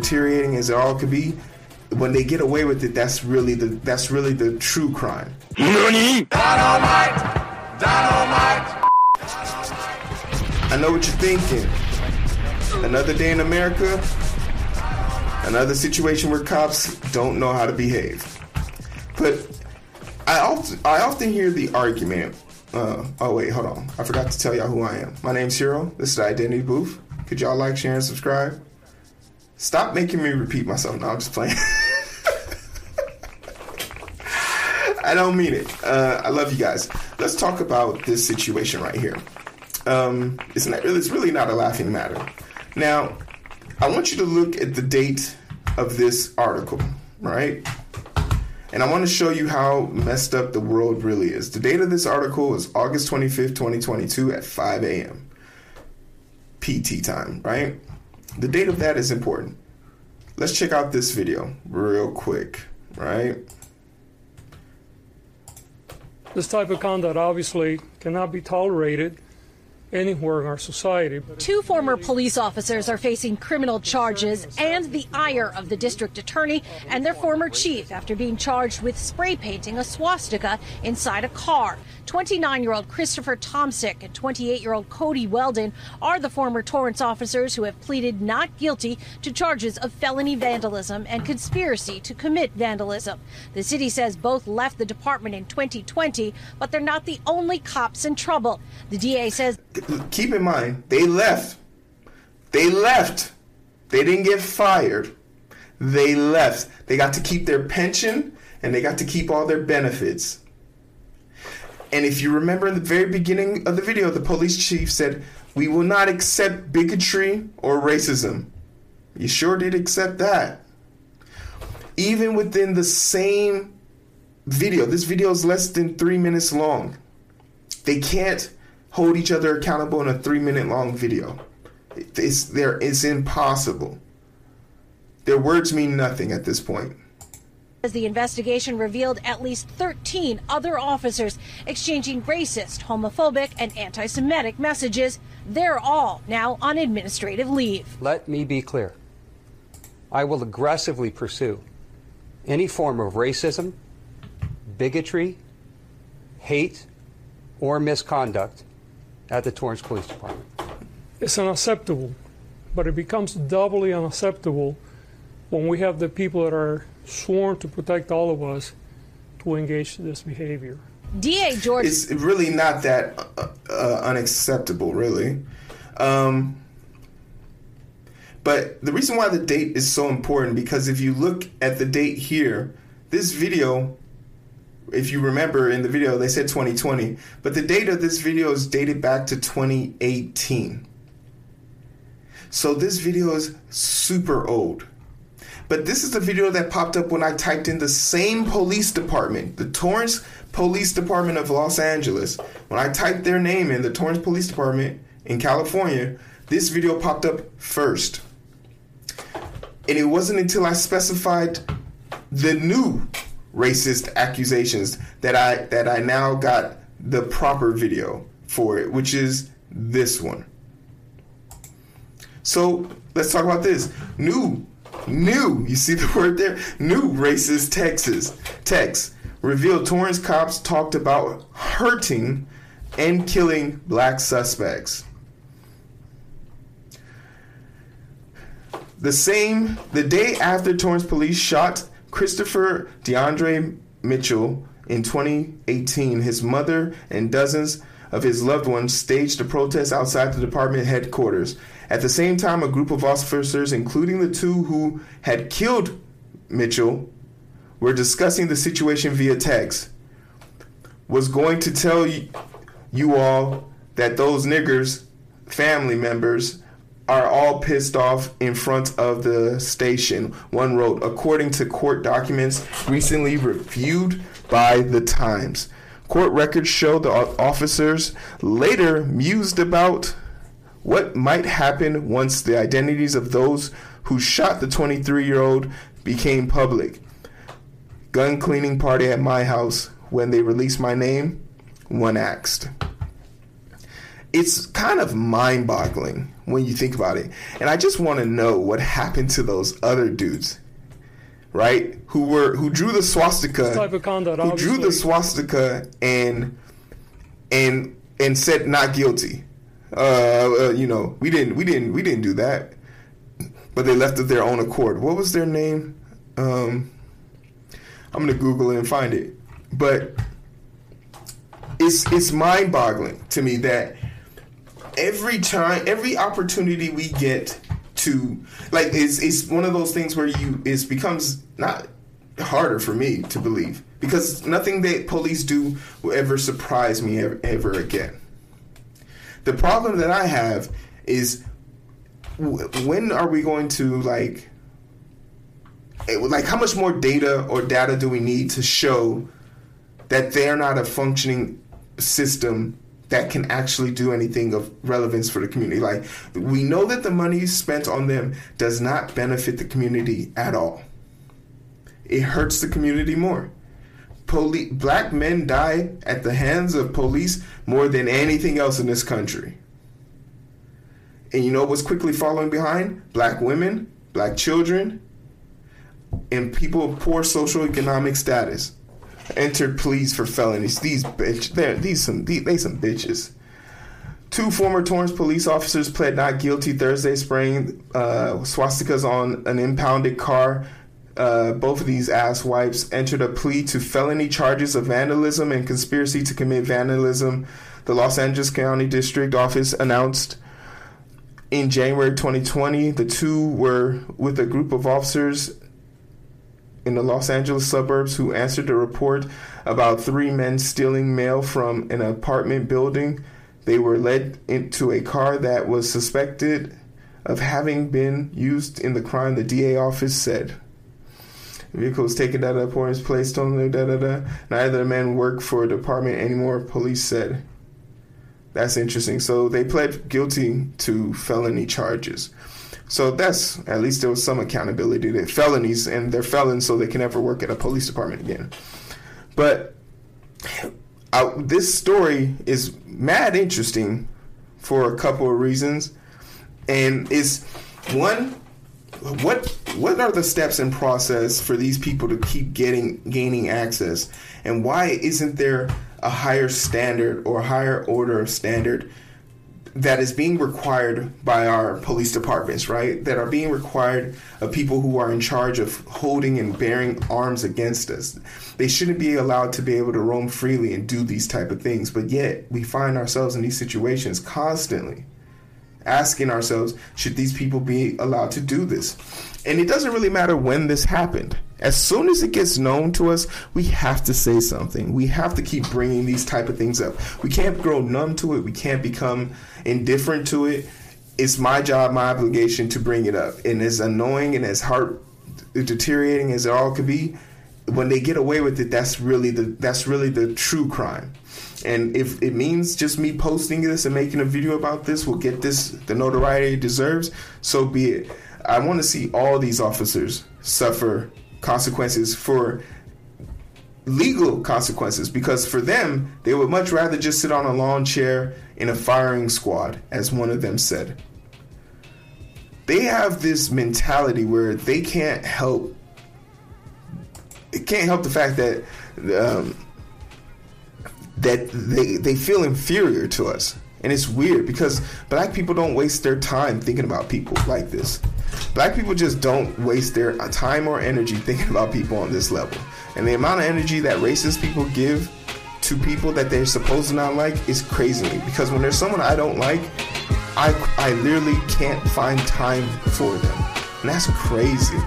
deteriorating as it all could be, when they get away with it, that's really the that's really the true crime. Dynamite! Dynamite! I know what you're thinking. Another day in America, another situation where cops don't know how to behave. But I often, I often hear the argument. Uh, oh wait, hold on. I forgot to tell y'all who I am. My name's Heero. This is the Identity Booth. Could y'all like, share, and subscribe? Stop making me repeat myself. No, I'm just playing. I don't mean it. Uh, I love you guys. Let's talk about this situation right here. Um, it's not it's really not a laughing matter. Now, I want you to look at the date of this article, right? And I want to show you how messed up the world really is. The date of this article is August 25th, 2022 at 5 a.m. PT time, right? The date of that is important. Let's check out this video real quick, right? This type of conduct obviously cannot be tolerated anywhere in our society. Two former police officers are facing criminal charges and the ire of the district attorney and their former chief after being charged with spray painting a swastika inside a car. 29 year old Christopher Tomsic and 28 year old Cody Weldin are the former Torrance officers who have pleaded not guilty to charges of felony vandalism and conspiracy to commit vandalism. The city says both left the department in 2020, but they're not the only cops in trouble. The DA says keep in mind, they left. They left. They didn't get fired. They left. They got to keep their pension and they got to keep all their benefits. And if you remember in the very beginning of the video, the police chief said, We will not accept bigotry or racism. You sure did accept that. Even within the same video, this video is less than three minutes long. They can't hold each other accountable in a three minute long video. It's there. It's impossible. Their words mean nothing at this point. As the investigation revealed at least 13 other officers exchanging racist, homophobic, and anti Semitic messages. They're all now on administrative leave. Let me be clear. I will aggressively pursue any form of racism, bigotry, hate, or misconduct at the Torrance Police Department. It's unacceptable, but it becomes doubly unacceptable when we have the people that are sworn to protect all of us to engage in this behavior. DA George. It's really not that uh, uh, unacceptable, really. Um, but the reason why the date is so important because if you look at the date here, this video if you remember in the video, they said 2020, but the date of this video is dated back to 2018. So this video is super old. But this is the video that popped up when I typed in the same police department, the Torrance Police Department of Los Angeles. When I typed their name in, the Torrance Police Department in California, this video popped up first. And it wasn't until I specified the new racist accusations that I that I now got the proper video for it, which is this one. So let's talk about this. New, new, you see the word there? New racist Texas text revealed Torrance cops talked about hurting and killing black suspects. The same, the day after Torrance police shot Christopher DeAndre Mitchell in 2018, his mother and dozens of his loved ones staged a protest outside the department headquarters. At the same time, a group of officers, including the two who had killed Mitchell, were discussing the situation via text. Was going to tell you, all that those niggers, family members, are all pissed off in front of the station. One wrote, according to court documents recently reviewed by the Times. Court records show the officers later mused about what might happen once the identities of those who shot the 23 year old became public. Gun cleaning party at my house. When they released my name, one asked. It's kind of mind-boggling when you think about it. And I just want to know what happened to those other dudes, right? Who were who drew the swastika, type of conduct, who drew the swastika and and and said not guilty. Uh, uh, you know, we didn't we didn't we didn't do that, but they left of their own accord. What was their name? Um, I'm gonna Google it and find it, but it's it's mind boggling to me that every time every opportunity we get to like it's it's one of those things where you it becomes not harder for me to believe because nothing that police do will ever surprise me ever, ever again. The problem that I have is when are we going to like it- like how much more data or data do we need to show that they're not a functioning system that can actually do anything of relevance for the community. Like we know that the money spent on them does not benefit the community at all. It hurts the community more. Poli- black men die at the hands of police more than anything else in this country. And you know what's quickly following behind? Black women, black children, and people of poor social economic status entered pleas for felonies. These bitch, they're these some they some bitches. Two former Torrance police officers pled not guilty Thursday, spraying uh, swastikas on an impounded car. Uh, both of these ass wipes entered a plea to felony charges of vandalism and conspiracy to commit vandalism. The Los Angeles County District Office announced in January 2020 the two were with a group of officers in the Los Angeles suburbs who answered a report about three men stealing mail from an apartment building. They were led into a car that was suspected of having been used in the crime, the DA office said. The vehicle was taken out of the placed on the da da da. Neither men work for a department anymore, police said. That's interesting. So they pled guilty to felony charges. So that's at least there was some accountability to felonies, and they're felons, so they can never work at a police department again. But I, this story is mad interesting for a couple of reasons, and is one what what are the steps and process for these people to keep getting gaining access, and why isn't there a higher standard or higher order of standard that is being required by our police departments, right? That are being required of people who are in charge of holding and bearing arms against us. They shouldn't be allowed to be able to roam freely and do these type of things, but yet we find ourselves in these situations constantly asking ourselves, should these people be allowed to do this? And it doesn't really matter when this happened. As soon as it gets known to us, we have to say something. We have to keep bringing these type of things up. We can't grow numb to it. We can't become indifferent to it. It's my job, my obligation to bring it up. And as annoying and as heart deteriorating as it all could be, when they get away with it, that's really the that's really the true crime. And if it means just me posting this and making a video about this will get this the notoriety it deserves, so be it. I want to see all these officers suffer consequences for legal consequences because for them, they would much rather just sit on a lawn chair in a firing squad, as one of them said. They have this mentality where they can't help. It can't help the fact that um, that they they feel inferior to us. And it's weird because black people don't waste their time thinking about people like this. Black people just don't waste their time or energy thinking about people on this level. And the amount of energy that racist people give to people that they're supposed to not like is crazy. Because when there's someone I don't like, I, I literally can't find time for them. And that's crazy.